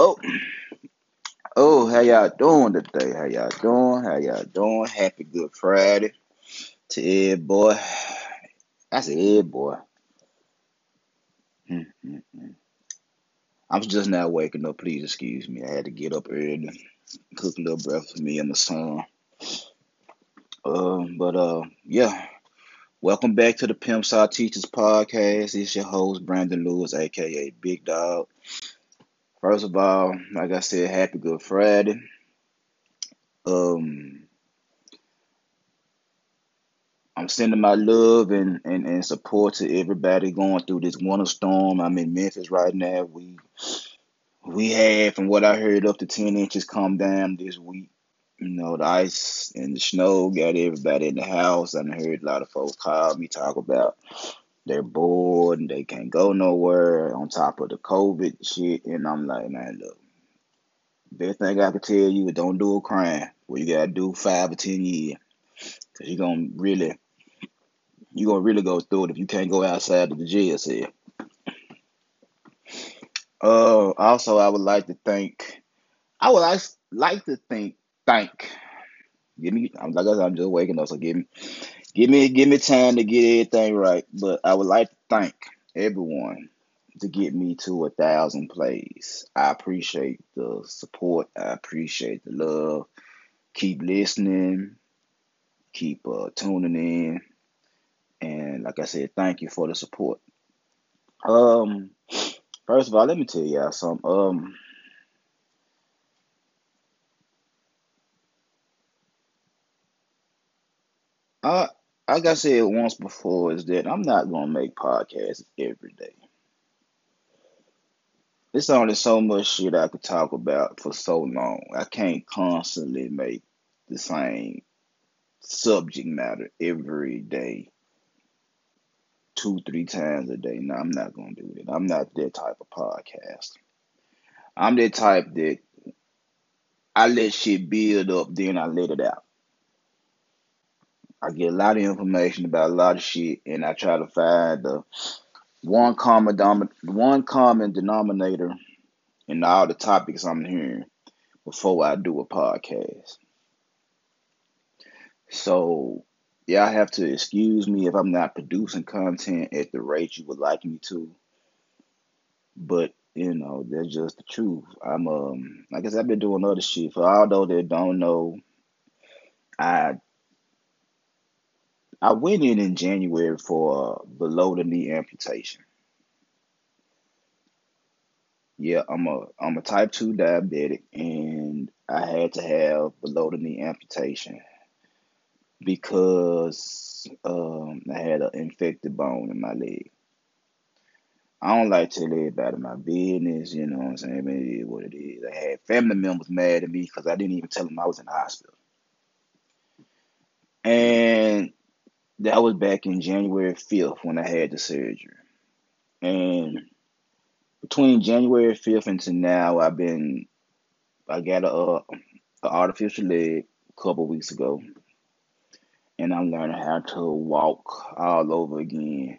Oh, oh, how y'all doing today? How y'all doing? How y'all doing? Happy Good Friday to Ed boy. Said Ed boy. I'm just now waking up. Please excuse me. I had to get up early, cook a little breakfast for me and my son. Um, but uh, yeah. Welcome back to the Pimp Side Teachers Podcast. It's your host Brandon Lewis, aka Big Dog. First of all, like I said, Happy Good Friday. Um, I'm sending my love and, and, and support to everybody going through this winter storm. I'm in Memphis right now. We we had, from what I heard, up to ten inches come down this week. You know, the ice and the snow got everybody in the house. I heard a lot of folks call me talk about they're bored and they can't go nowhere on top of the COVID shit. And I'm like, man, look, best thing I can tell you is don't do a crime. Well, you gotta do five or ten years. Cause you're gonna really you're gonna really go through it if you can't go outside of the jail cell. Uh also I would like to thank I would like like to thank thank give me I'm like I said, I'm just waking up, so give me give me give me time to get everything right. But I would like to thank everyone to get me to a thousand plays. I appreciate the support. I appreciate the love. Keep listening. Keep uh, tuning in. And like I said, thank you for the support. Um, first of all, let me tell y'all something. Um, I like I said once before is that I'm not gonna make podcasts every day. There's only so much shit I could talk about for so long. I can't constantly make the same subject matter every day, two, three times a day. No, I'm not gonna do that. I'm not that type of podcast. I'm that type that I let shit build up, then I let it out. I get a lot of information about a lot of shit, and I try to find the one common dom- one common denominator in all the topics I'm hearing before I do a podcast. So y'all have to excuse me if I'm not producing content at the rate you would like me to. But you know, that's just the truth. I'm um I said, I've been doing other shit. For all those that don't know, I I went in in January for a below the knee amputation. Yeah, I'm a I'm a type two diabetic, and I had to have below the knee amputation because um, I had an infected bone in my leg. I don't like to tell everybody my business, you know what I'm saying? But it is what it is. I had family members mad at me because I didn't even tell them I was in the hospital. And that was back in January 5th when I had the surgery. And between January 5th until now, I've been, I got a, a, artificial leg a couple weeks ago. And I'm learning how to walk all over again.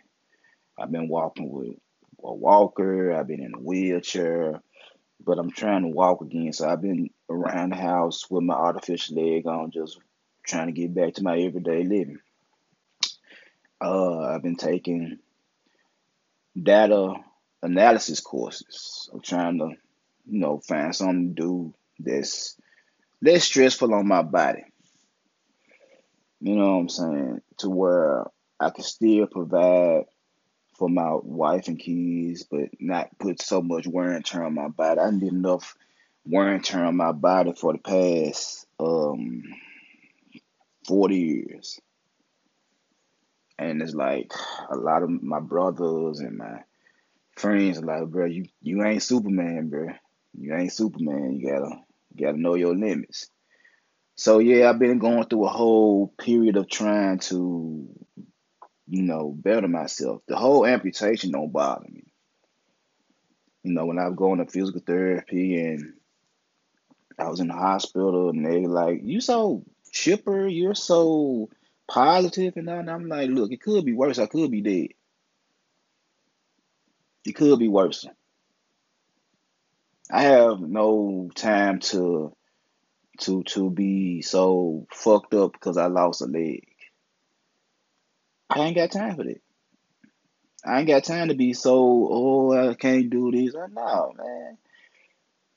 I've been walking with a walker. I've been in a wheelchair, but I'm trying to walk again. So I've been around the house with my artificial leg on, just trying to get back to my everyday living. Uh, I've been taking data analysis courses. I'm trying to, you know, find something to do that's less stressful on my body. You know what I'm saying? To where I can still provide for my wife and kids, but not put so much wear and tear on my body. I did enough wear and tear on my body for the past um 40 years. And it's like a lot of my brothers and my friends are like, bro, you, you ain't Superman, bro. You ain't Superman. You gotta you gotta know your limits. So yeah, I've been going through a whole period of trying to, you know, better myself. The whole amputation don't bother me. You know, when I was going to physical therapy and I was in the hospital and they like, you so chipper, you're so positive and all. And I'm like, look, it could be worse. I could be dead. It could be worse. I have no time to to to be so fucked up because I lost a leg. I ain't got time for that. I ain't got time to be so oh I can't do this. No man.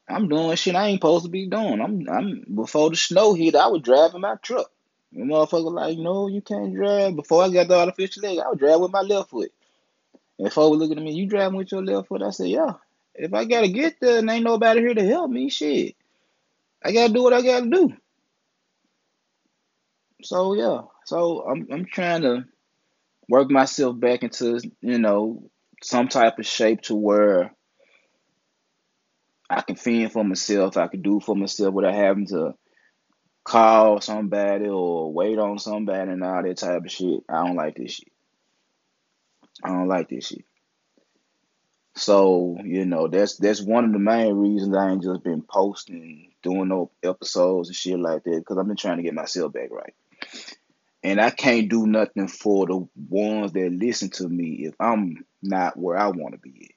I'm doing shit I ain't supposed to be doing. I'm I'm before the snow hit, I was driving my truck. The motherfucker like, no, you can't drive. Before I got the artificial leg, I was driving with my left foot. And folks were looking at me, you driving with your left foot? I said, yeah. If I gotta get there and ain't nobody here to help me, shit. I gotta do what I gotta do. So yeah. So I'm I'm trying to work myself back into, you know, some type of shape to where I can fend for myself, I can do for myself without having to call somebody or wait on somebody and all that type of shit. I don't like this shit. I don't like this shit. So, you know, that's that's one of the main reasons I ain't just been posting, doing no episodes and shit like that, because I've been trying to get myself back right. And I can't do nothing for the ones that listen to me if I'm not where I want to be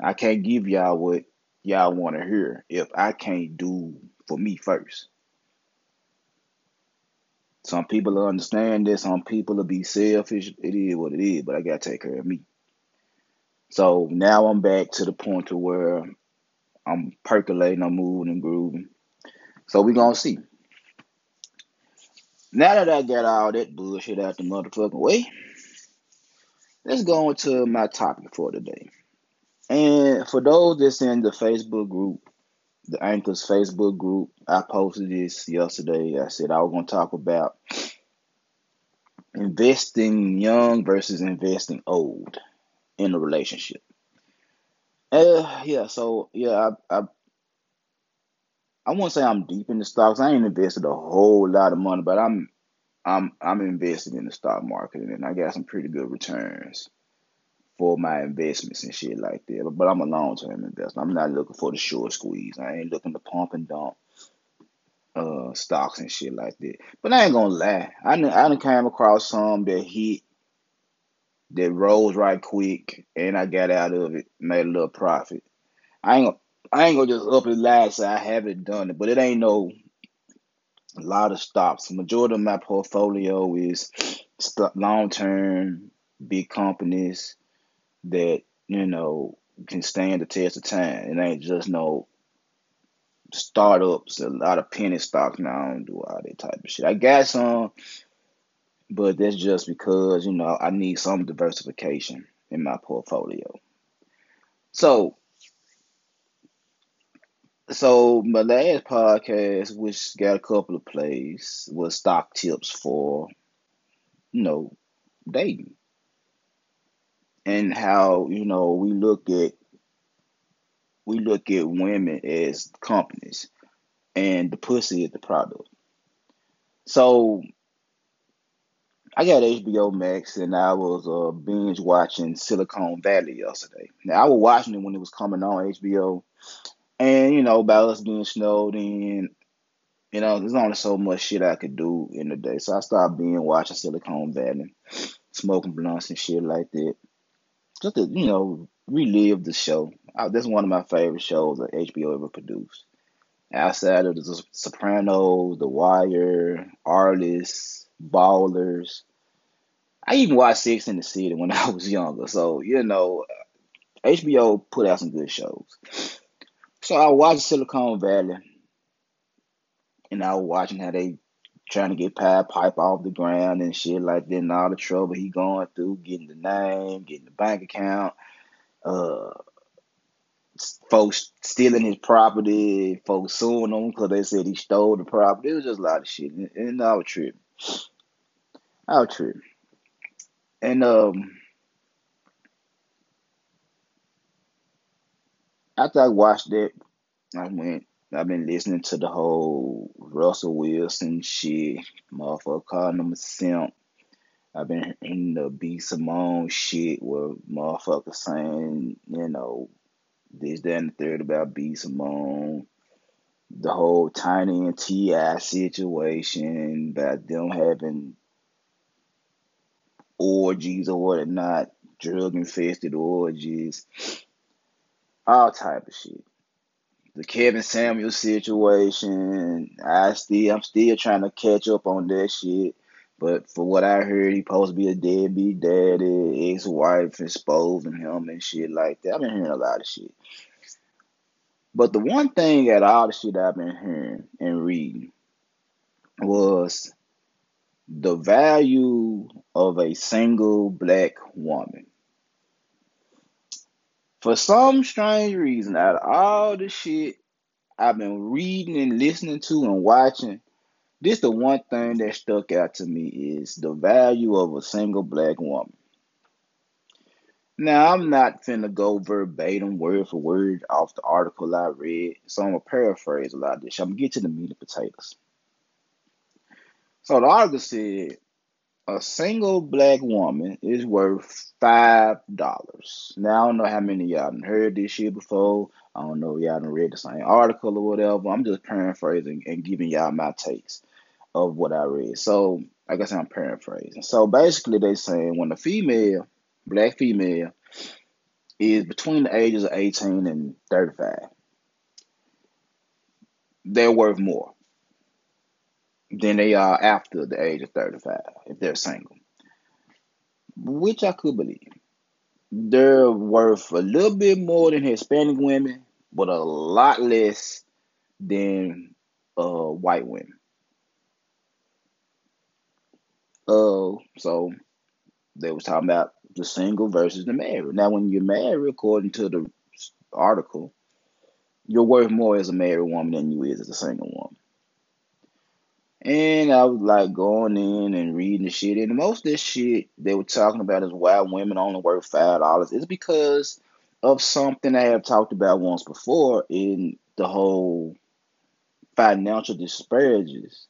at. I can't give y'all what y'all want to hear if I can't do for me first. Some people will understand this, some people will be selfish. It is what it is, but I gotta take care of me. So now I'm back to the point to where I'm percolating, I'm moving and grooving. So we gonna see. Now that I got all that bullshit out the motherfucking way, let's go into my topic for today. And for those that's in the Facebook group, the Anchors Facebook group, I posted this yesterday. I said I was gonna talk about investing young versus investing old in a relationship. Uh, yeah, so yeah, I, I I won't say I'm deep in the stocks. I ain't invested a whole lot of money, but I'm I'm I'm invested in the stock market and I got some pretty good returns for my investments and shit like that. But I'm a long term investor. I'm not looking for the short squeeze. I ain't looking to pump and dump uh stocks and shit like that. But I ain't gonna lie. I done, I done came across some that hit that rose right quick and I got out of it, made a little profit. I ain't I ain't gonna just up and lie say I haven't done it, but it ain't no a lot of stocks. The majority of my portfolio is long term, big companies that you know can stand the test of time. It ain't just no startups. A lot of penny stocks. Now I don't do all that type of shit. I got some, but that's just because you know I need some diversification in my portfolio. So so my last podcast, which got a couple of plays, was stock tips for you know dating and how you know we look at we look at women as companies and the pussy is the product. So I got HBO Max and I was uh, binge watching Silicon Valley yesterday. Now I was watching it when it was coming on HBO, and you know about us being snowed in. You know, there's only so much shit I could do in the day, so I started being watching Silicon Valley, smoking blunts and shit like that just to you know relive the show. Uh, that's one of my favorite shows that HBO ever produced. Outside of the Sopranos, The Wire, Arliss, Ballers. I even watched Sex and the City when I was younger. So, you know, HBO put out some good shows. So I watched Silicon Valley and I was watching how they trying to get Pied Piper off the ground and shit like that, and all the trouble he going through, getting the name, getting the bank account, uh, folks stealing his property, folks suing him because they said he stole the property. It was just a lot of shit, and, and I was tripping. I was tripping, and um. After I watched that, I went I've been listening to the whole Russell Wilson shit, motherfucker calling him a simp. I've been in the B Simone shit where motherfuckers saying, you know, this, that, and the third about B Simone. The whole Tiny and T.I. situation about them having orgies or whatnot, drug infested orgies. all type of shit. The Kevin Samuel situation, I still I'm still trying to catch up on that shit. But for what I heard, he supposed to be a deadbeat daddy, ex-wife exposing him and shit like that. I've been hearing a lot of shit. But the one thing at all the shit I've been hearing and reading was the value of a single black woman. For some strange reason, out of all the shit I've been reading and listening to and watching, this the one thing that stuck out to me is the value of a single black woman. Now I'm not finna go verbatim word for word off the article I read, so I'm gonna paraphrase a lot of this. I'm gonna get to the meat and potatoes. So the article said a single black woman is worth five dollars. Now I don't know how many y'all heard this shit before. I don't know if y'all done read the same article or whatever. I'm just paraphrasing and giving y'all my takes of what I read. So I guess I'm paraphrasing. So basically they saying when a female, black female, is between the ages of 18 and 35, they're worth more than they are after the age of 35 if they're single, which I could believe. They're worth a little bit more than Hispanic women, but a lot less than uh, white women. Uh, so they was talking about the single versus the married. Now, when you're married, according to the article, you're worth more as a married woman than you is as a single woman. And I was like going in and reading the shit. And most of this shit they were talking about is why women only worth five dollars. It's because of something I have talked about once before in the whole financial disparities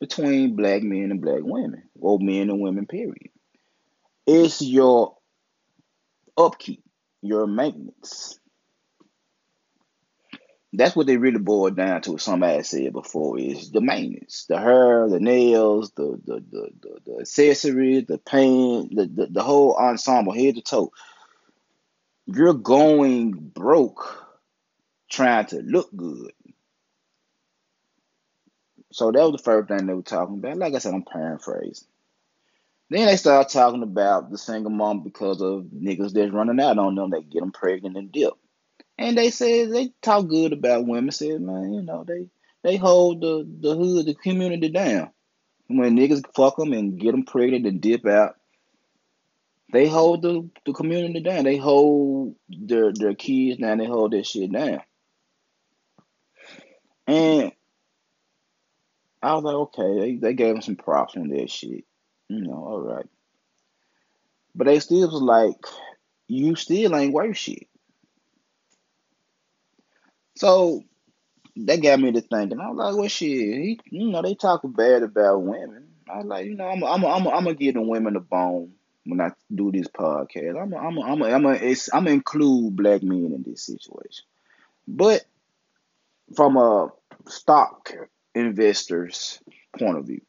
between black men and black women, or men and women, period. It's your upkeep, your maintenance. That's what they really boiled down to. Somebody said before is the maintenance, the hair, the nails, the the the the, the accessories, the paint, the, the the whole ensemble, head to toe. You're going broke trying to look good. So that was the first thing they were talking about. Like I said, I'm paraphrasing. Then they start talking about the single mom because of niggas that's running out on them. They get them pregnant and dip. And they said they talk good about women. Said man, you know they they hold the the hood, the community down. When niggas fuck them and get them pregnant and dip out, they hold the, the community down. They hold their their kids down. They hold that shit down. And I was like, okay, they, they gave him some props on that shit. You know, all right. But they still was like, you still ain't worth shit. So that got me to thinking. I was like, well, shit, he, you know, they talk bad about women. I was like, you know, I'm, I'm, I'm, I'm gonna give the women a bone when I do this podcast. I'm, I'm, I'm, I'm, I'm gonna include black men in this situation. But from a stock investor's point of view,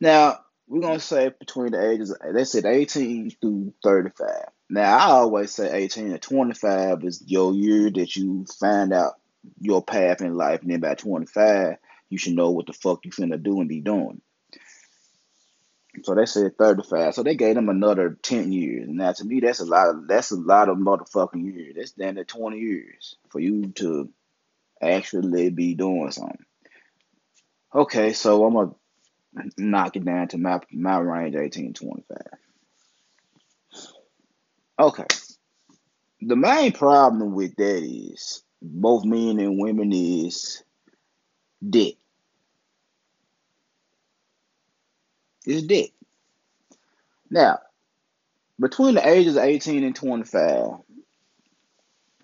now we're gonna say between the ages, they said 18 through 35. Now I always say 18 to 25 is your year that you find out your path in life, and then by 25 you should know what the fuck you finna do and be doing. So they said 35. So they gave them another 10 years. Now to me that's a lot of that's a lot of motherfucking years. That's down to 20 years for you to actually be doing something. Okay, so I'm gonna knock it down to my my range 18 25. Okay. The main problem with that is both men and women is debt. It's debt. Now, between the ages of 18 and 25,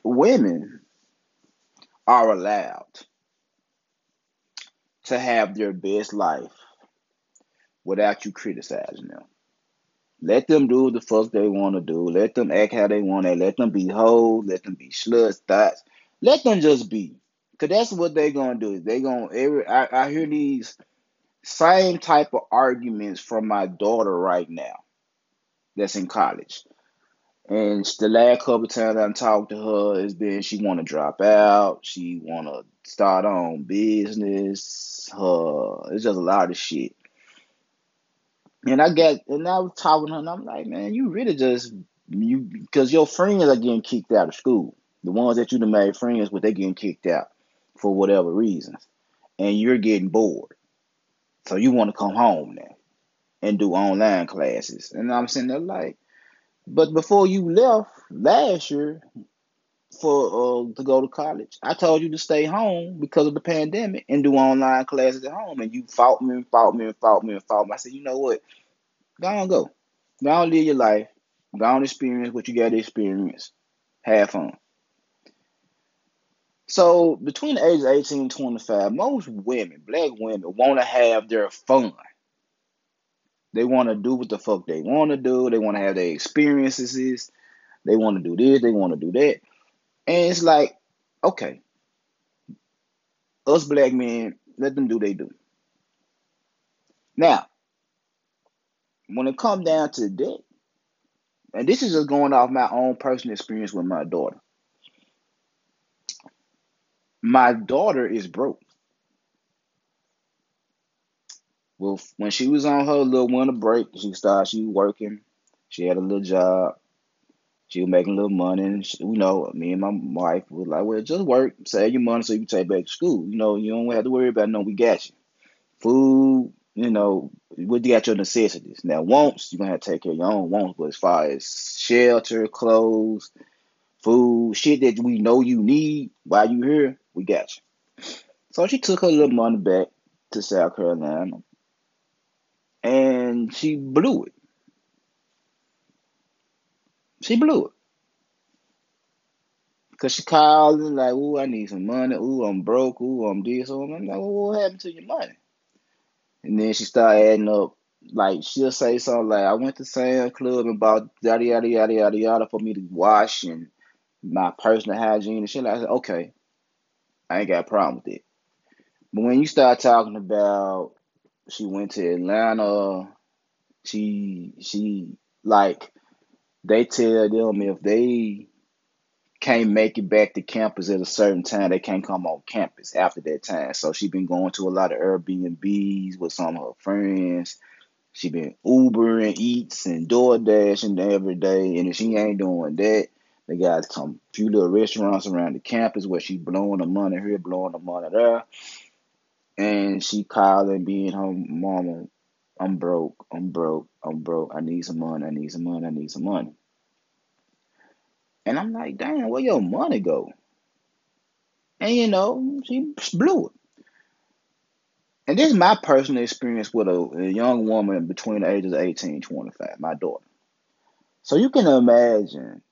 women are allowed to have their best life without you criticizing them. Let them do the fuck they want to do. Let them act how they want to. Let them be hoes. Let them be sluts, thoughts. Let them just be. Cause that's what they gonna do. They gonna every I, I hear these same type of arguments from my daughter right now that's in college. And the last couple of times I've talked to her, it's been she want to drop out, she want to start on business. Her, it's just a lot of shit. And I get, and I was talking to her, and I'm like, man, you really just you because your friends are getting kicked out of school. The ones that you done made friends with, they getting kicked out for whatever reasons, and you're getting bored. So you want to come home now and do online classes. And I'm sitting there like, but before you left last year for uh, to go to college, I told you to stay home because of the pandemic and do online classes at home. And you fought me and fought me and fought me and fought me. I said, you know what? Go on, go. Go on, live your life. Go on, experience what you got to experience. Have fun. So between the ages of 18 and 25, most women, black women, want to have their fun. They want to do what the fuck they want to do. They want to have their experiences. They want to do this. They want to do that. And it's like, okay, us black men, let them do they do. Now, when it comes down to that, and this is just going off my own personal experience with my daughter. My daughter is broke. Well, when she was on her little winter break, she started, she working. She had a little job. She was making a little money. And, she, you know, me and my wife was like, well, just work, save your money so you can take back to school. You know, you don't have to worry about no, we got you. Food, you know, we got your necessities. Now, wants, you're to have to take care of your own wants, but as far as shelter, clothes, food, shit that we know you need while you here, we got you. So she took her little money back to South Carolina and she blew it. She blew it. Cause she called and like, ooh, I need some money. Ooh, I'm broke. Ooh, I'm this. So I'm like, well, what happened to your money? And then she started adding up. Like she'll say something like, I went to Sam's Club and bought yada yada yada yada yada for me to wash and my personal hygiene and shit. Like, I said, okay, I ain't got a problem with it. But when you start talking about she went to Atlanta, she she like they tell them if they can't make it back to campus at a certain time, they can't come on campus after that time. So she been going to a lot of Airbnbs with some of her friends. She been Ubering, Eats, and DoorDashing every day. And if she ain't doing that, they got some few little restaurants around the campus where she blowing the money here, blowing the money there. And she calling, being her mama, I'm broke, I'm broke, I'm broke. I need some money, I need some money, I need some money. And I'm like, damn, where your money go? And you know, she blew it. And this is my personal experience with a, a young woman between the ages of 18 and 25, my daughter. So you can imagine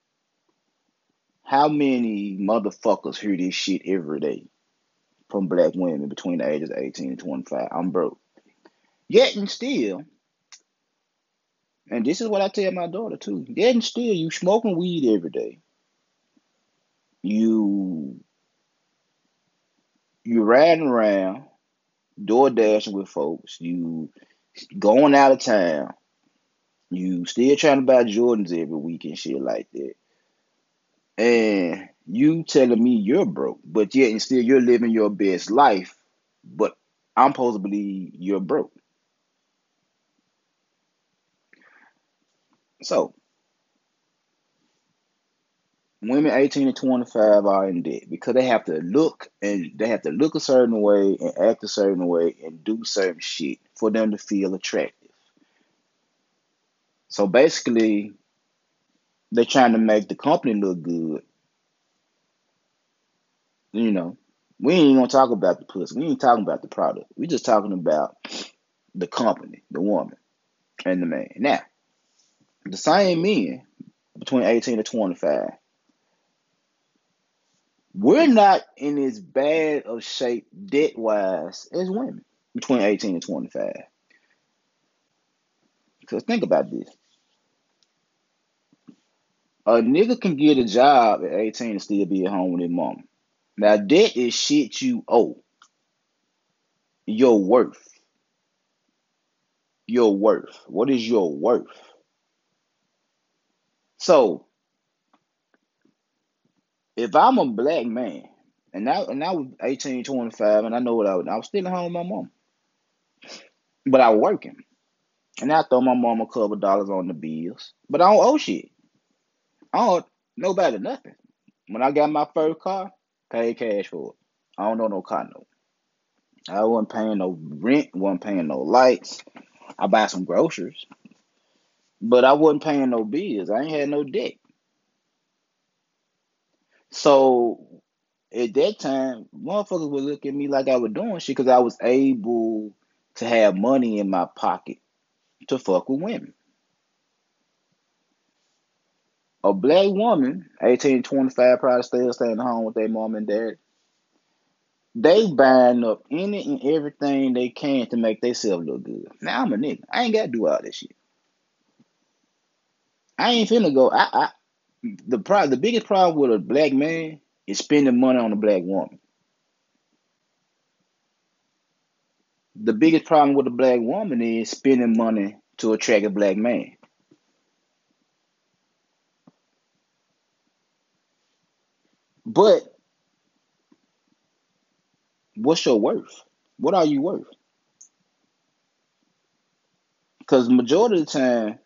how many motherfuckers hear this shit every day from black women between the ages of 18 and 25. I'm broke. Yet and still, and this is what I tell my daughter too, yet and still, you smoking weed every day. You you riding around, door dashing with folks, you going out of town, you still trying to buy Jordans every week and shit like that. And you telling me you're broke, but yet and still you're living your best life, but I'm supposed to believe you're broke. So, women 18 to 25 are in debt because they have to look and they have to look a certain way and act a certain way and do certain shit for them to feel attractive. So basically, they're trying to make the company look good. You know, we ain't gonna talk about the pussy. We ain't talking about the product. We just talking about the company, the woman, and the man. Now, the same men between 18 to 25, we're not in as bad of shape debt wise as women between 18 and 25. Because think about this. A nigga can get a job at 18 and still be at home with his mom. Now debt is shit you owe. Your worth. Your worth. What is your worth? So if I'm a black man and now and I was 18, 25, and I know what I was, I was still at home with my mom, but I was working, and I throw my mom a couple dollars on the bills, but I don't owe shit. I don't nobody nothing. When I got my first car, paid cash for it. I don't know no car note. I wasn't paying no rent, wasn't paying no lights. I buy some groceries, but I wasn't paying no bills. I ain't had no debt. So at that time, motherfuckers would look at me like I was doing shit because I was able to have money in my pocket to fuck with women. A black woman, 18, 25, probably still staying home with their mom and dad. They buying up any and everything they can to make themselves look good. Now I'm a nigga. I ain't gotta do all this shit. I ain't finna go. I, I the pro, the biggest problem with a black man is spending money on a black woman. The biggest problem with a black woman is spending money to attract a black man. But what's your worth? What are you worth? Because majority of the time,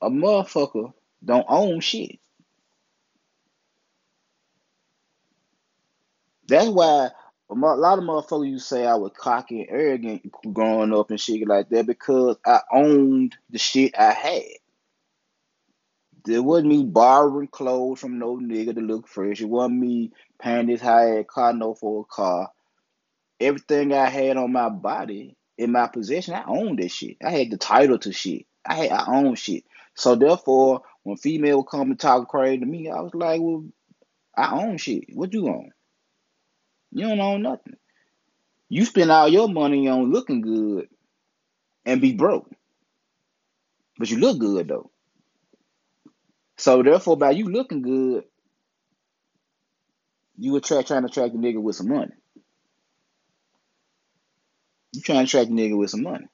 a motherfucker don't own shit. That's why a lot of motherfuckers you say I was cocky and arrogant growing up and shit like that because I owned the shit I had. It wasn't me borrowing clothes from no nigga to look fresh. It wasn't me paying this high car note for a car. Everything I had on my body, in my possession, I owned that shit. I had the title to shit. I had I own shit. So therefore, when female come and talk crazy to me, I was like, well, I own shit. What you own? You don't own nothing. You spend all your money on looking good and be broke. But you look good though. So therefore, by you looking good, you attract trying to attract a nigga with some money. You trying to attract a nigga with some money.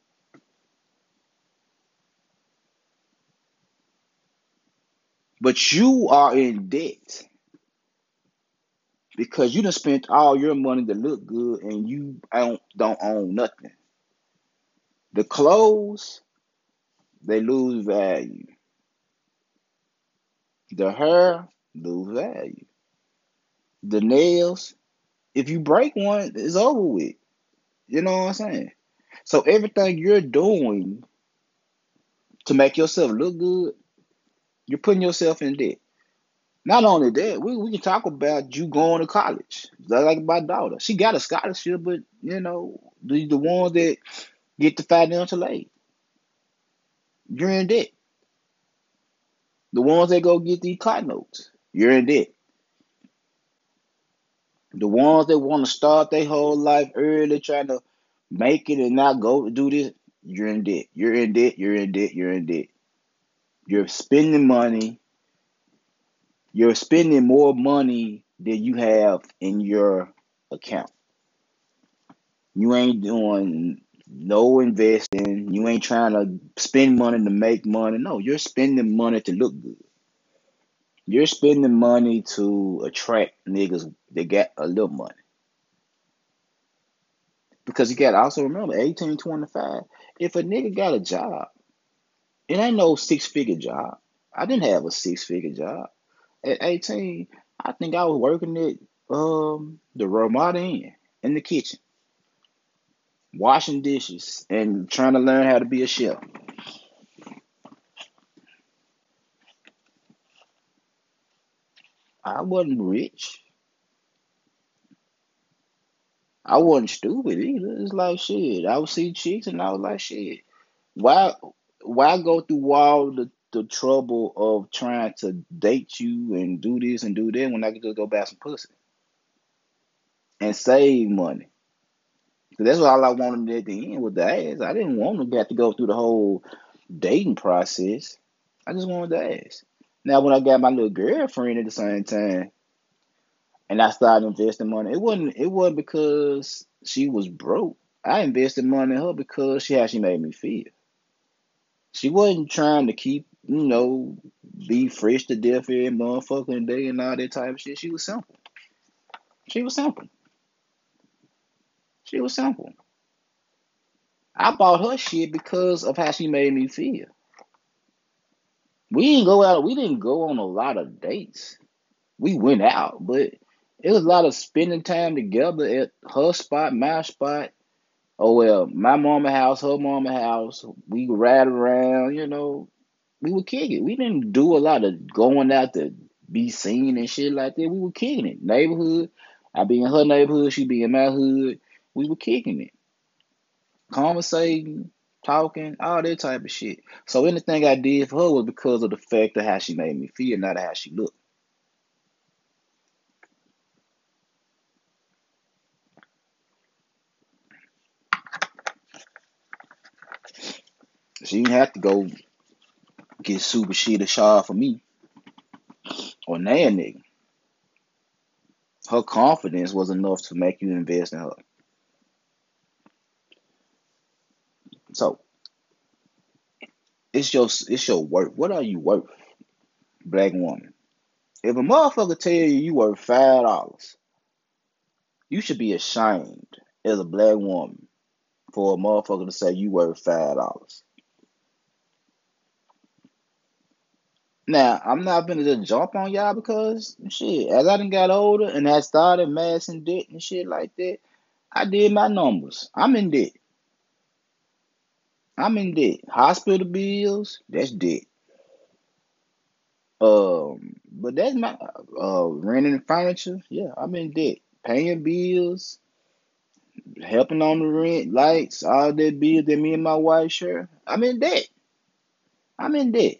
But you are in debt because you done spent all your money to look good and you don't don't own nothing. The clothes, they lose value. The hair lose value. The nails, if you break one, it's over with. You know what I'm saying? So everything you're doing to make yourself look good, you're putting yourself in debt. Not only that, we, we can talk about you going to college. Like my daughter, she got a scholarship, but you know the the ones that get the financial aid, you're in debt. The ones that go get these car notes, you're in debt. The ones that want to start their whole life early, trying to make it and not go do this, you're in debt. You're in debt. You're in debt. You're in debt. You're spending money. You're spending more money than you have in your account. You ain't doing no investing. You ain't trying to spend money to make money. No, you're spending money to look good. You're spending money to attract niggas that got a little money. Because you got to also remember, 18, 25, if a nigga got a job, it ain't no six figure job. I didn't have a six figure job. At 18, I think I was working at um the Ramada Inn in the kitchen, washing dishes and trying to learn how to be a chef. I wasn't rich. I wasn't stupid either. It's like shit. I would see chicks and I was like shit. Why why go through all the, the trouble of trying to date you and do this and do that when I could just go buy some pussy and save money? that's all I wanted at the end with the ass. I didn't want to have to go through the whole dating process. I just wanted the ass. Now when I got my little girlfriend at the same time and I started investing money, it wasn't it wasn't because she was broke. I invested money in her because she how she made me feel. She wasn't trying to keep you know, be fresh to death every motherfucking day and all that type of shit. She was simple. She was simple. She was simple. I bought her shit because of how she made me feel. We didn't go out. We didn't go on a lot of dates. We went out, but it was a lot of spending time together at her spot, my spot. Oh well, my mama house, her mama house. We ride around, you know. We would kick it. We didn't do a lot of going out to be seen and shit like that. We were kicking it. Neighborhood. I be in her neighborhood, she be in my hood. We were kicking it. Conversating, talking, all that type of shit. So anything I did for her was because of the fact of how she made me feel, not of how she looked. She didn't have to go get super shit a shaw for me or nan nigga. Her confidence was enough to make you invest in her. So it's your it's your worth. What are you worth, black woman? If a motherfucker tell you you worth five dollars, you should be ashamed as a black woman for a motherfucker to say you worth five dollars. Now, I'm not gonna just jump on y'all because shit, as I done got older and I started massing debt and shit like that, I did my numbers. I'm in debt. I'm in debt. Hospital bills, that's debt. Um, but that's my uh renting furniture. Yeah, I'm in debt. Paying bills, helping on the rent, lights, all that bills that me and my wife share. I'm in debt. I'm in debt.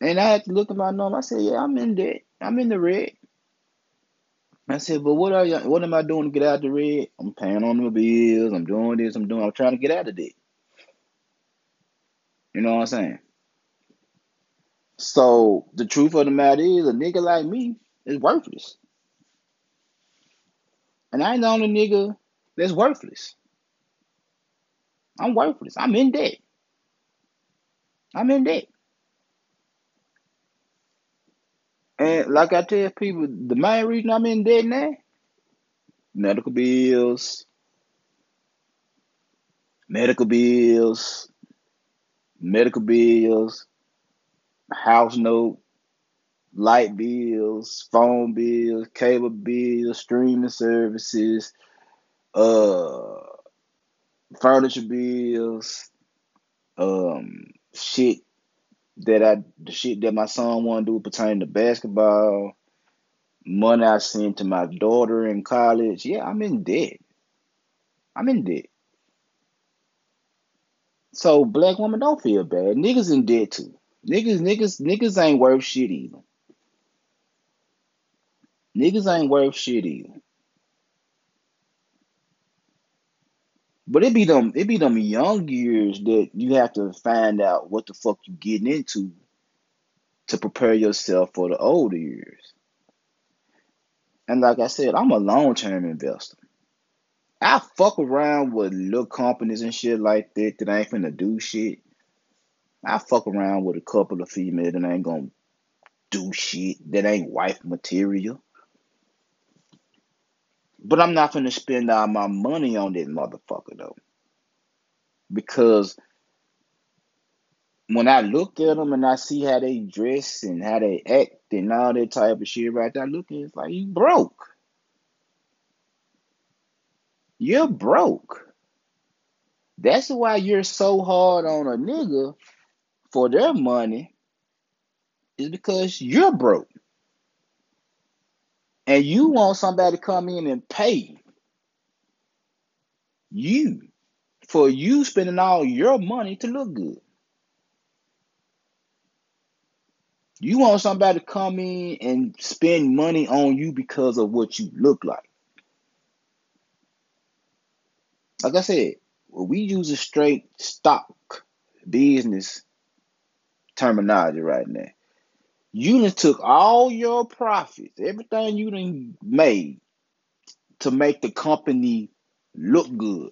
And I had to look at my number. I said, "Yeah, I'm in debt. I'm in the red." I said, "But what are you? What am I doing to get out of the red? I'm paying on my bills. I'm doing this. I'm doing. I'm trying to get out of debt. You know what I'm saying?" So the truth of the matter is, a nigga like me is worthless, and I ain't the only nigga that's worthless. I'm worthless. I'm in debt. I'm in debt. And like I tell people, the main reason I'm in debt now, medical bills, medical bills, medical bills, house note, light bills, phone bills, cable bills, streaming services, uh, furniture bills, um, shit that I the shit that my son want to do pertaining to basketball, money I sent to my daughter in college. Yeah, I'm in debt. I'm in debt. So black woman, don't feel bad. Niggas in debt too. Niggas, niggas, niggas ain't worth shit either. Niggas ain't worth shit either. But it be them, it be them young years that you have to find out what the fuck you getting into to prepare yourself for the older years. And like I said, I'm a long term investor. I fuck around with little companies and shit like that that ain't finna do shit. I fuck around with a couple of females that ain't gonna do shit that ain't wife material. But I'm not gonna spend all my money on that motherfucker though. Because when I look at them and I see how they dress and how they act and all that type of shit right there, I look at it, it's like you broke. You're broke. That's why you're so hard on a nigga for their money, is because you're broke. And you want somebody to come in and pay you for you spending all your money to look good. You want somebody to come in and spend money on you because of what you look like. Like I said, we use a straight stock business terminology right now. You done took all your profits, everything you done made to make the company look good.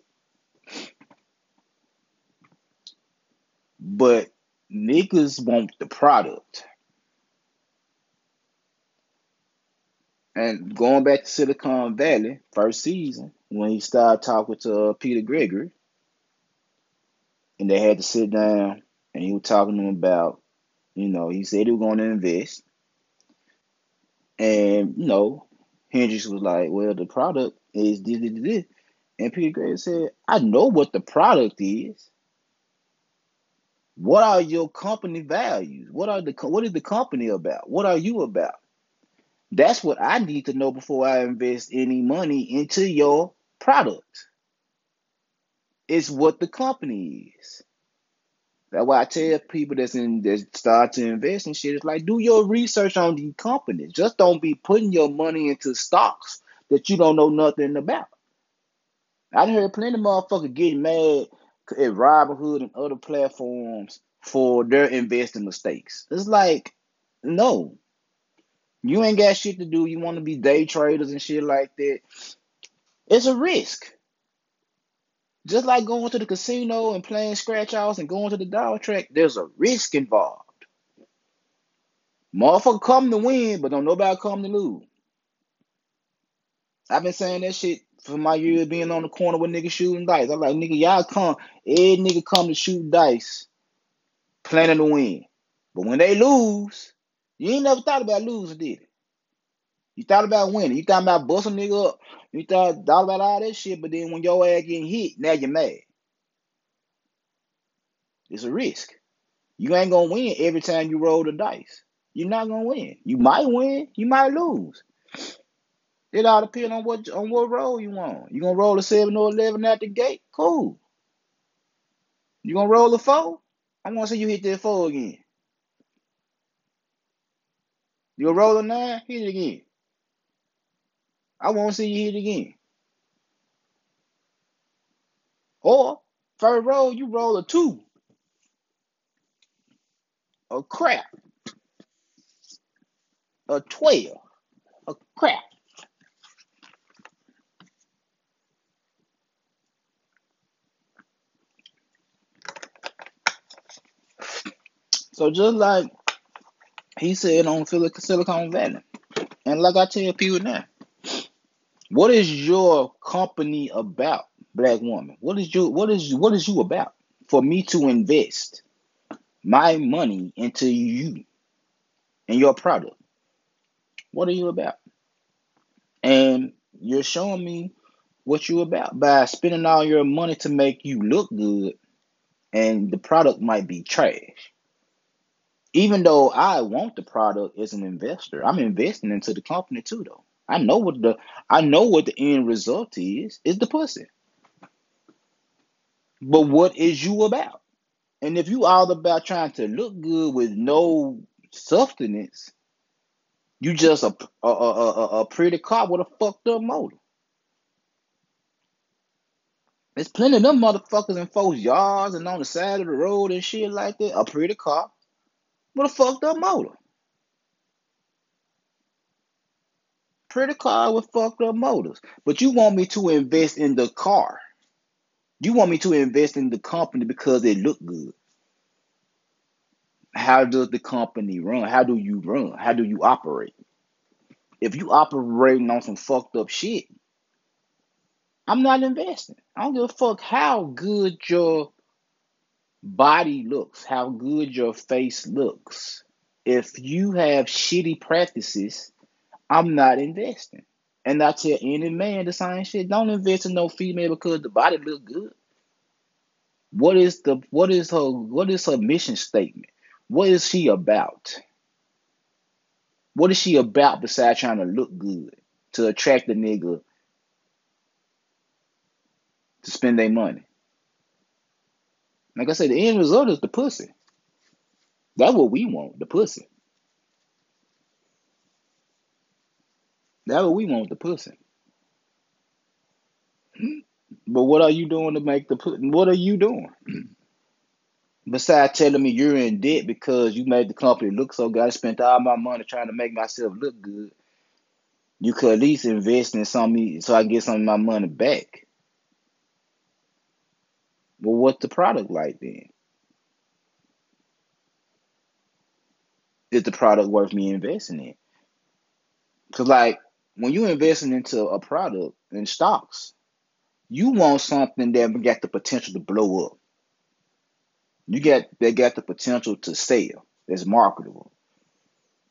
But niggas want the product. And going back to Silicon Valley, first season, when he started talking to uh, Peter Gregory, and they had to sit down, and he was talking to him about, you know, he said he was going to invest, and you know, Hendricks was like, "Well, the product is this, this, this," and Peter Gray said, "I know what the product is. What are your company values? What are the what is the company about? What are you about?" That's what I need to know before I invest any money into your product. It's what the company is. That's why I tell people that's in that start to invest in shit. It's like do your research on these companies. Just don't be putting your money into stocks that you don't know nothing about. I heard plenty of motherfuckers getting mad at Robinhood and other platforms for their investing mistakes. It's like, no, you ain't got shit to do. You want to be day traders and shit like that. It's a risk. Just like going to the casino and playing scratch offs and going to the dollar track, there's a risk involved. Motherfucker come to win, but don't nobody come to lose. I've been saying that shit for my years being on the corner with niggas shooting dice. I'm like, nigga, y'all come, every nigga come to shoot dice, planning to win. But when they lose, you ain't never thought about losing, did it? You thought about winning. You thought about busting nigga up. You thought, thought about all that shit, but then when your ass getting hit, now you're mad. It's a risk. You ain't gonna win every time you roll the dice. You're not gonna win. You might win, you might lose. It all depends on what on what roll you want. You gonna roll a seven or eleven at the gate? Cool. You gonna roll a four? I wanna see you hit that four again. You gonna roll a nine? Hit it again. I won't see you hit again. Or first roll, you roll a two. A crap. A twelve. A crap. So just like he said on Silicon Valley, and like I tell people now, what is your company about, black woman? What is you what is what is you about? For me to invest my money into you and your product. What are you about? And you're showing me what you about by spending all your money to make you look good and the product might be trash even though I want the product as an investor, I'm investing into the company too though. I know what the I know what the end result is, is the pussy. But what is you about? And if you all about trying to look good with no substance, you just a a, a, a, a pretty car with a fucked up motor. There's plenty of them motherfuckers in folks' yards and on the side of the road and shit like that. A pretty car with a fucked up motor. Pretty car with fucked up motors. But you want me to invest in the car. You want me to invest in the company because it look good. How does the company run? How do you run? How do you operate? If you operating on some fucked up shit, I'm not investing. I don't give a fuck how good your body looks, how good your face looks. If you have shitty practices, I'm not investing. And I tell any man the same shit. Don't invest in no female because the body look good. What is the what is her what is her mission statement? What is she about? What is she about besides trying to look good to attract the nigga to spend their money? Like I said, the end result is the pussy. That's what we want, the pussy. That's what we want, with the pussy. But what are you doing to make the put? What are you doing? Besides telling me you're in debt because you made the company look so good, I spent all my money trying to make myself look good. You could at least invest in something so I get some of my money back. Well, what's the product like then? is the product worth me investing in? Because like when you're investing into a product in stocks, you want something that got the potential to blow up. You get they got the potential to sell. That's marketable.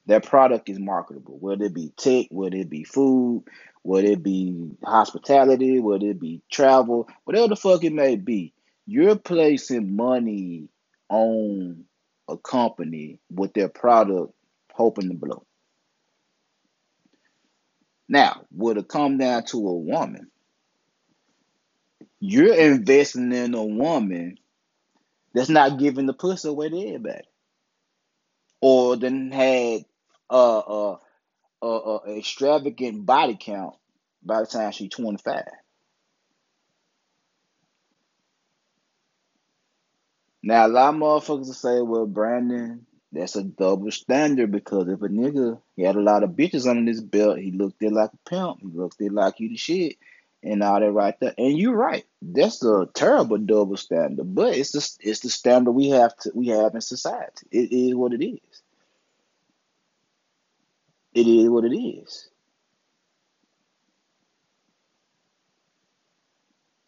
That product is marketable. Whether it be tech, whether it be food, whether it be hospitality, whether it be travel, whatever the fuck it may be, you're placing money on a company with their product hoping to blow. Now, would it come down to a woman? You're investing in a woman that's not giving the pussy away to everybody, or then had a, a extravagant body count by the time she's 25. Now, a lot of motherfuckers will say, well, Brandon, that's a double standard because if a nigga he had a lot of bitches under his belt, he looked it like a pimp, he looked it like you the shit, and all that right there. And you're right, that's a terrible double standard, but it's the it's the standard we have to we have in society. It is what it is. It is what it is.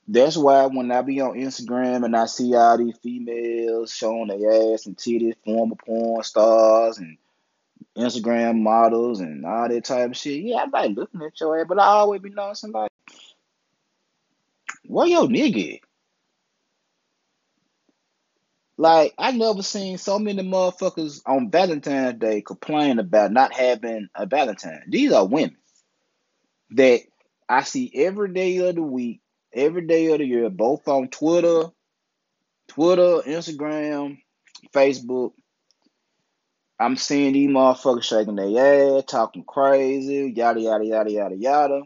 That's why when I be on Instagram and I see all these females showing their ass and titties, former porn stars and Instagram models and all that type of shit, yeah, I like looking at your ass, but I always be knowing somebody. Where your nigga? Like, I never seen so many motherfuckers on Valentine's Day complain about not having a Valentine. These are women that I see every day of the week every day of the year, both on Twitter, Twitter, Instagram, Facebook. I'm seeing these motherfuckers shaking their ass, talking crazy, yada yada yada yada yada.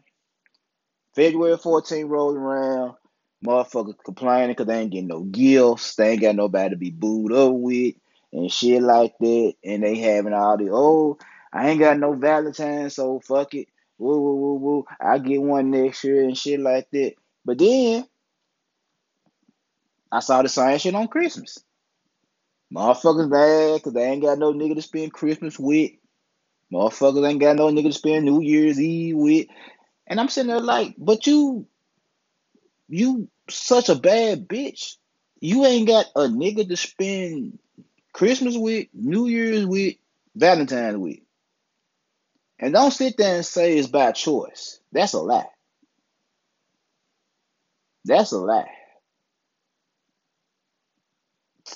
February 14 rolling around, motherfuckers complaining because they ain't getting no gifts, they ain't got nobody to be booed up with, and shit like that. And they having all the oh, I ain't got no Valentine, so fuck it. Woo woo woo woo. I get one next year and shit like that. But then I saw the same shit on Christmas. Motherfuckers mad because they ain't got no nigga to spend Christmas with. Motherfuckers ain't got no nigga to spend New Year's Eve with. And I'm sitting there like, but you, you such a bad bitch. You ain't got a nigga to spend Christmas with, New Year's with, Valentine's with. And don't sit there and say it's by choice. That's a lie. That's a lie.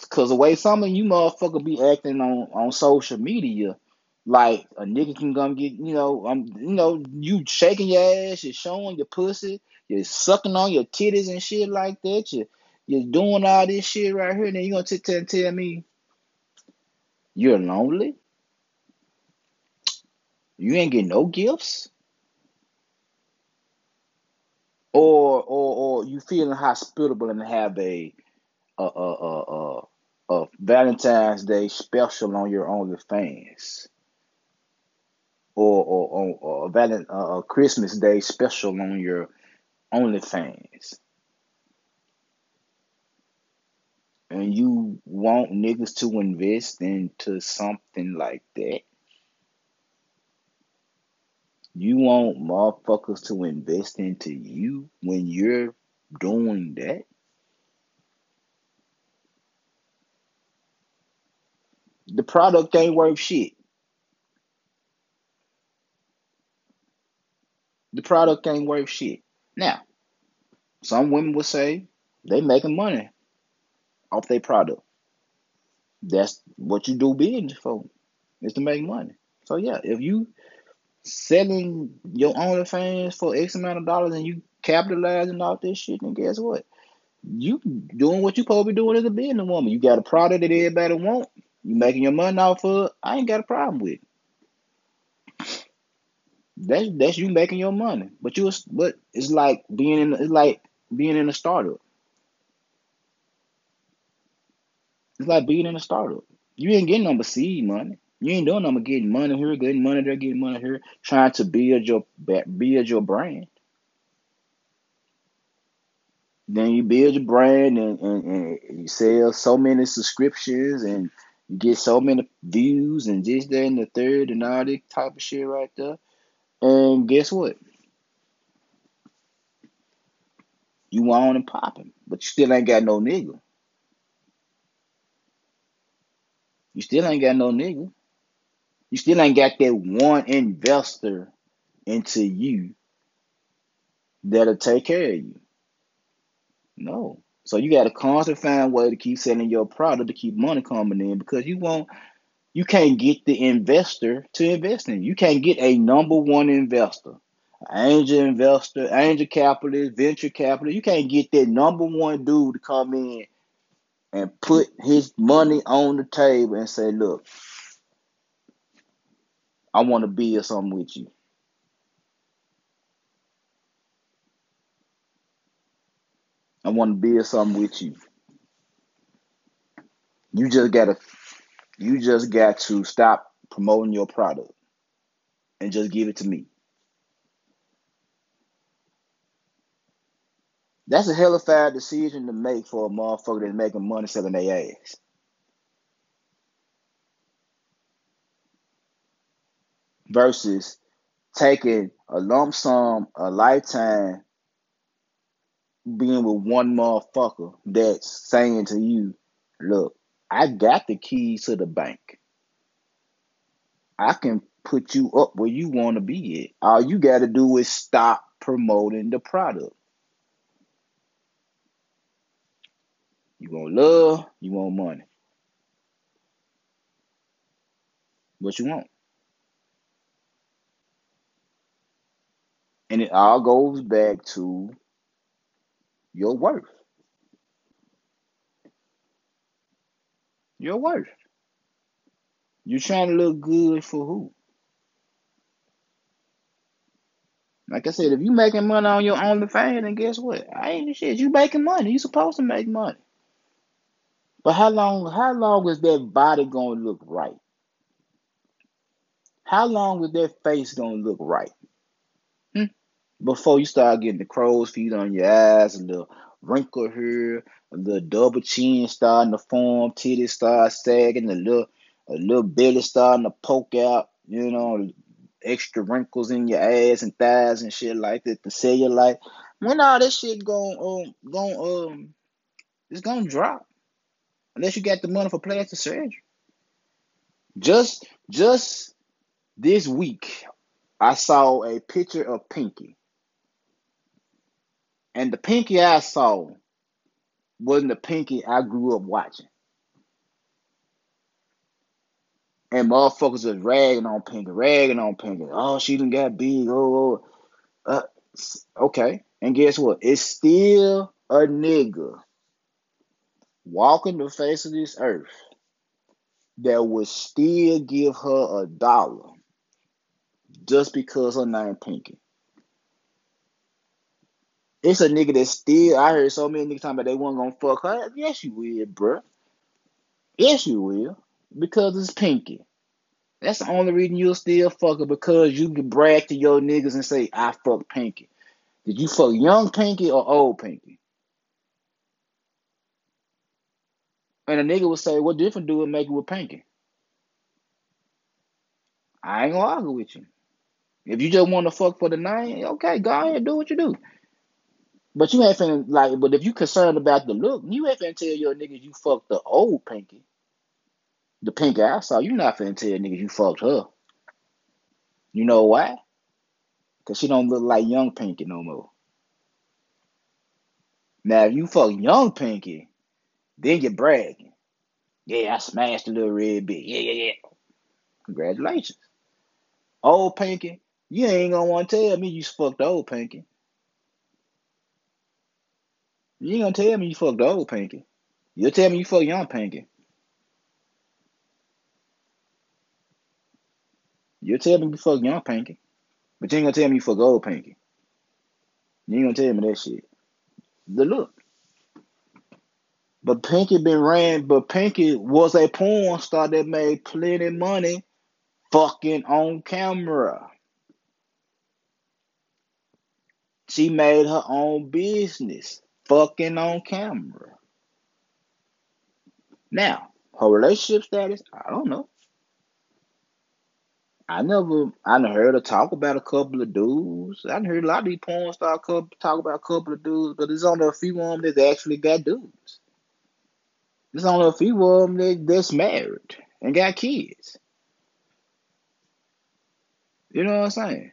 Cause the way some of you motherfucker be acting on, on social media, like a nigga can come get, you know, um, you know, you shaking your ass, you're showing your pussy, you're sucking on your titties and shit like that. You you're doing all this shit right here, and then you gonna tell me you're lonely? You ain't getting no gifts? Or or or you feeling hospitable and have a a a a, a, a Valentine's Day special on your OnlyFans? Or or, or, a, Valent, a Christmas Day special on your OnlyFans? And you want niggas to invest into something like that? You want motherfuckers to invest into you when you're doing that? The product ain't worth shit. The product ain't worth shit. Now, some women will say they making money off their product. That's what you do business for, is to make money. So yeah, if you selling your OnlyFans for X amount of dollars and you capitalizing off this shit, then guess what? You doing what you be doing as a business woman. You got a product that everybody want. You making your money off of. I ain't got a problem with it. That's that's you making your money. But you but it's like being in it's like being in a startup. It's like being in a startup. You ain't getting no seed money. You ain't doing nothing but getting money here, getting money there, getting money here, trying to build your build your brand. Then you build your brand and, and, and you sell so many subscriptions and You get so many views and this, that, and the third, and all this type of shit right there. And guess what? You on and popping, but you still ain't got no nigga. You still ain't got no nigga. You still ain't got that one investor into you that'll take care of you. No. So you got to constantly find a way to keep selling your product to keep money coming in because you won't, you can't get the investor to invest in. You can't get a number one investor, angel investor, angel capitalist, venture capitalist. You can't get that number one dude to come in and put his money on the table and say, look, I want to build something with you. I want to build something with you. You just gotta you just got to stop promoting your product and just give it to me. That's a hell of a decision to make for a motherfucker that's making money selling their ass. Versus taking a lump sum, a lifetime, being with one motherfucker that's saying to you, look, I got the keys to the bank. I can put you up where you want to be at. All you got to do is stop promoting the product. You want love, you want money. What you want. And it all goes back to your worth. Your worth. You're trying to look good for who? Like I said, if you making money on your only OnlyFans, then guess what? I ain't shit. You making money. You supposed to make money. But how long? How long is that body gonna look right? How long is that face gonna look right? Before you start getting the crow's feet on your eyes, a little wrinkle here, a little double chin starting to form, titties start sagging, a little a little belly starting to poke out, you know, extra wrinkles in your ass and thighs and shit like that, the cellulite. When all this shit going um going um it's gonna drop. Unless you got the money for plastic surgery. Just just this week I saw a picture of Pinky. And the Pinky I saw wasn't the Pinky I grew up watching. And motherfuckers was ragging on Pinky, ragging on Pinky. Oh, she done got big. Oh, oh. Uh, okay. And guess what? It's still a nigga walking the face of this earth that would still give her a dollar just because her name Pinky. It's a nigga that still, I heard so many niggas talking about they weren't gonna fuck her. Yes, you will, bruh. Yes, you will. Because it's Pinky. That's the only reason you'll still fuck her because you can brag to your niggas and say, I fuck Pinky. Did you fuck young Pinky or old Pinky? And a nigga would say, What difference do it make it with Pinky? I ain't gonna argue with you. If you just want to fuck for the name, okay, go ahead, do what you do. But you ain't finna like. But if you concerned about the look, you ain't finna tell your niggas you fucked the old Pinky, the Pinky I saw. You not finna tell niggas you fucked her. You know why? Cause she don't look like young Pinky no more. Now if you fuck young Pinky, then you're bragging. Yeah, I smashed the little red bitch. Yeah, yeah, yeah. Congratulations. Old Pinky, you ain't gonna want to tell me you fucked old Pinky. You ain't gonna tell me you fucked old Pinky. You'll tell me you fucked young Pinky. You'll tell me you fucked young Pinky. But you ain't gonna tell me you fucked old Pinky. You ain't gonna tell me that shit. The look. But Pinky been ran, but Pinky was a porn star that made plenty money fucking on camera. She made her own business fucking on camera. Now, Her relationship status, I don't know. I never, I never heard her talk about a couple of dudes. I heard a lot of these porn stars talk about a couple of dudes, but there's only a few of them that actually got dudes. There's only a few of them that, that's married and got kids. You know what I'm saying?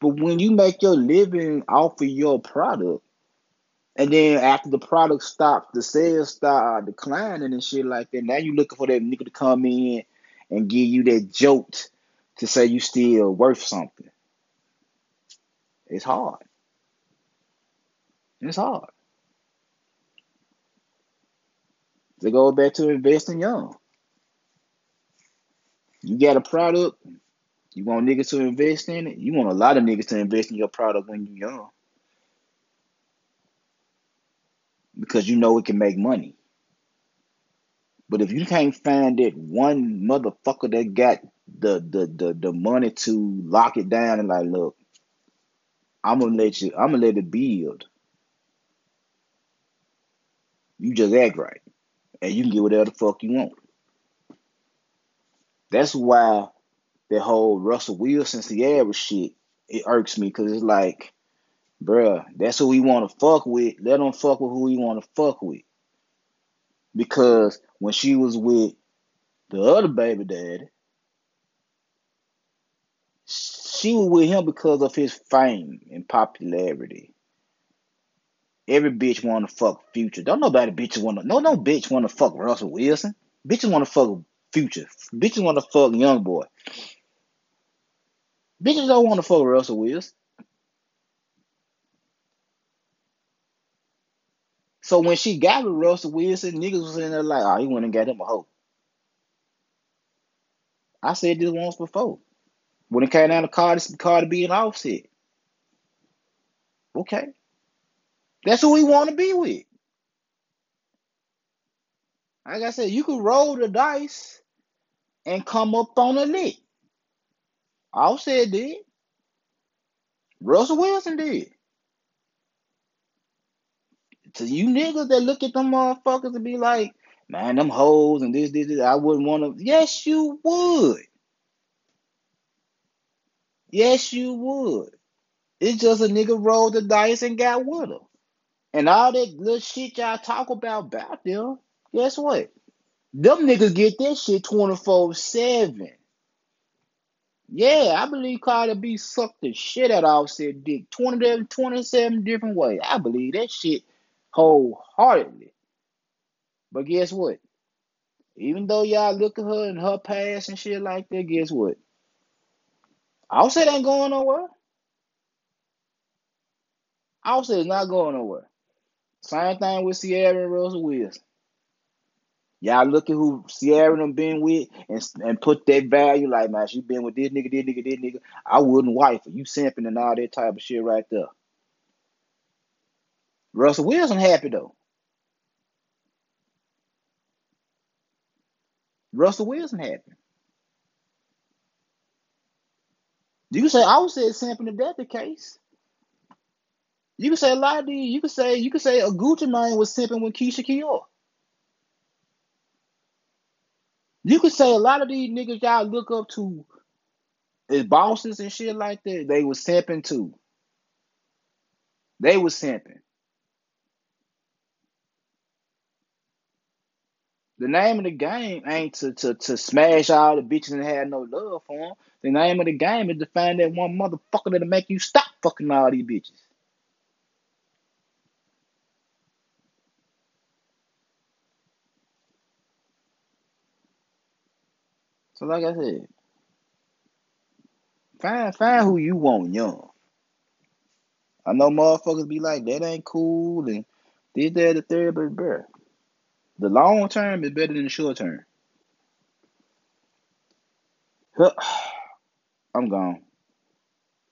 But when you make your living off of your product, and then after the product stops, the sales start uh, declining and shit like that, now you looking for that nigga to come in and give you that jolt to say you still worth something. It's hard. It's hard. To go back to investing young. You got a product, you want niggas to invest in it. You want a lot of niggas to invest in your product when you're young. Because you know it can make money. But if you can't find that one motherfucker that got the the the, the money to lock it down and like, look, I'm gonna let you, I'm gonna let it build. You just act right. And you can get whatever the fuck you want. That's why the whole Russell Wilson Ciara shit, it irks me because it's like, bruh, that's who we want to fuck with. Let them fuck with who we want to fuck with. Because when she was with the other baby daddy, she was with him because of his fame and popularity. Every bitch want to fuck Future. Don't nobody bitch want to. No, no bitch want to fuck Russell Wilson. Bitches want to fuck Future. Bitches want to fuck Young Boy. Bitches don't want to fuck Russell Wilson. So when she got with Russell Wilson, niggas was in there like, oh, he went and got him a hoe. I said this once before. When it came down to Cardi, Cardi B and Offset. Okay. That's who we want to be with. Like I said, you could roll the dice and come up on a lick. Offset did. Russell Wilson did. To you niggas that look at them motherfuckers and be like, man, them hoes and this, this, this, I wouldn't want to. Yes, you would. Yes, you would. It's just a nigga rolled the dice and got with her. And all that little shit y'all talk about about them, guess what? Them niggas get that shit 24 7. Yeah, I believe Cardi B sucked the shit out of Offset dick 20, 27 different ways. I believe that shit wholeheartedly. But guess what? Even though y'all look at her and her past and shit like that, guess what? Offset ain't going nowhere. Offset is not going nowhere. Same thing with Ciara and Russell Wilson. Y'all look at who Ciara done been with and, and put that value like, man, she been with this nigga, this nigga, this nigga. I wouldn't wife her. You simping and all that type of shit right there. Russell Wilson happy though. Russell Wilson happy. You can say I would say it's simping if that's the case. You can say a lot of these. You can say you can say a Gucci Mane was simping with Keyshia Ka'oir. You could say a lot of these niggas y'all look up to as bosses and shit like that, they was simping too. They was simping. The name of the game ain't to, to, to smash all the bitches and have no love for them. The name of the game is to find that one motherfucker that'll make you stop fucking all these bitches. So like I said, find find who you want young. I know motherfuckers be like, that ain't cool and this, that, the third, but bro. The long term is better than the short term. I'm gone.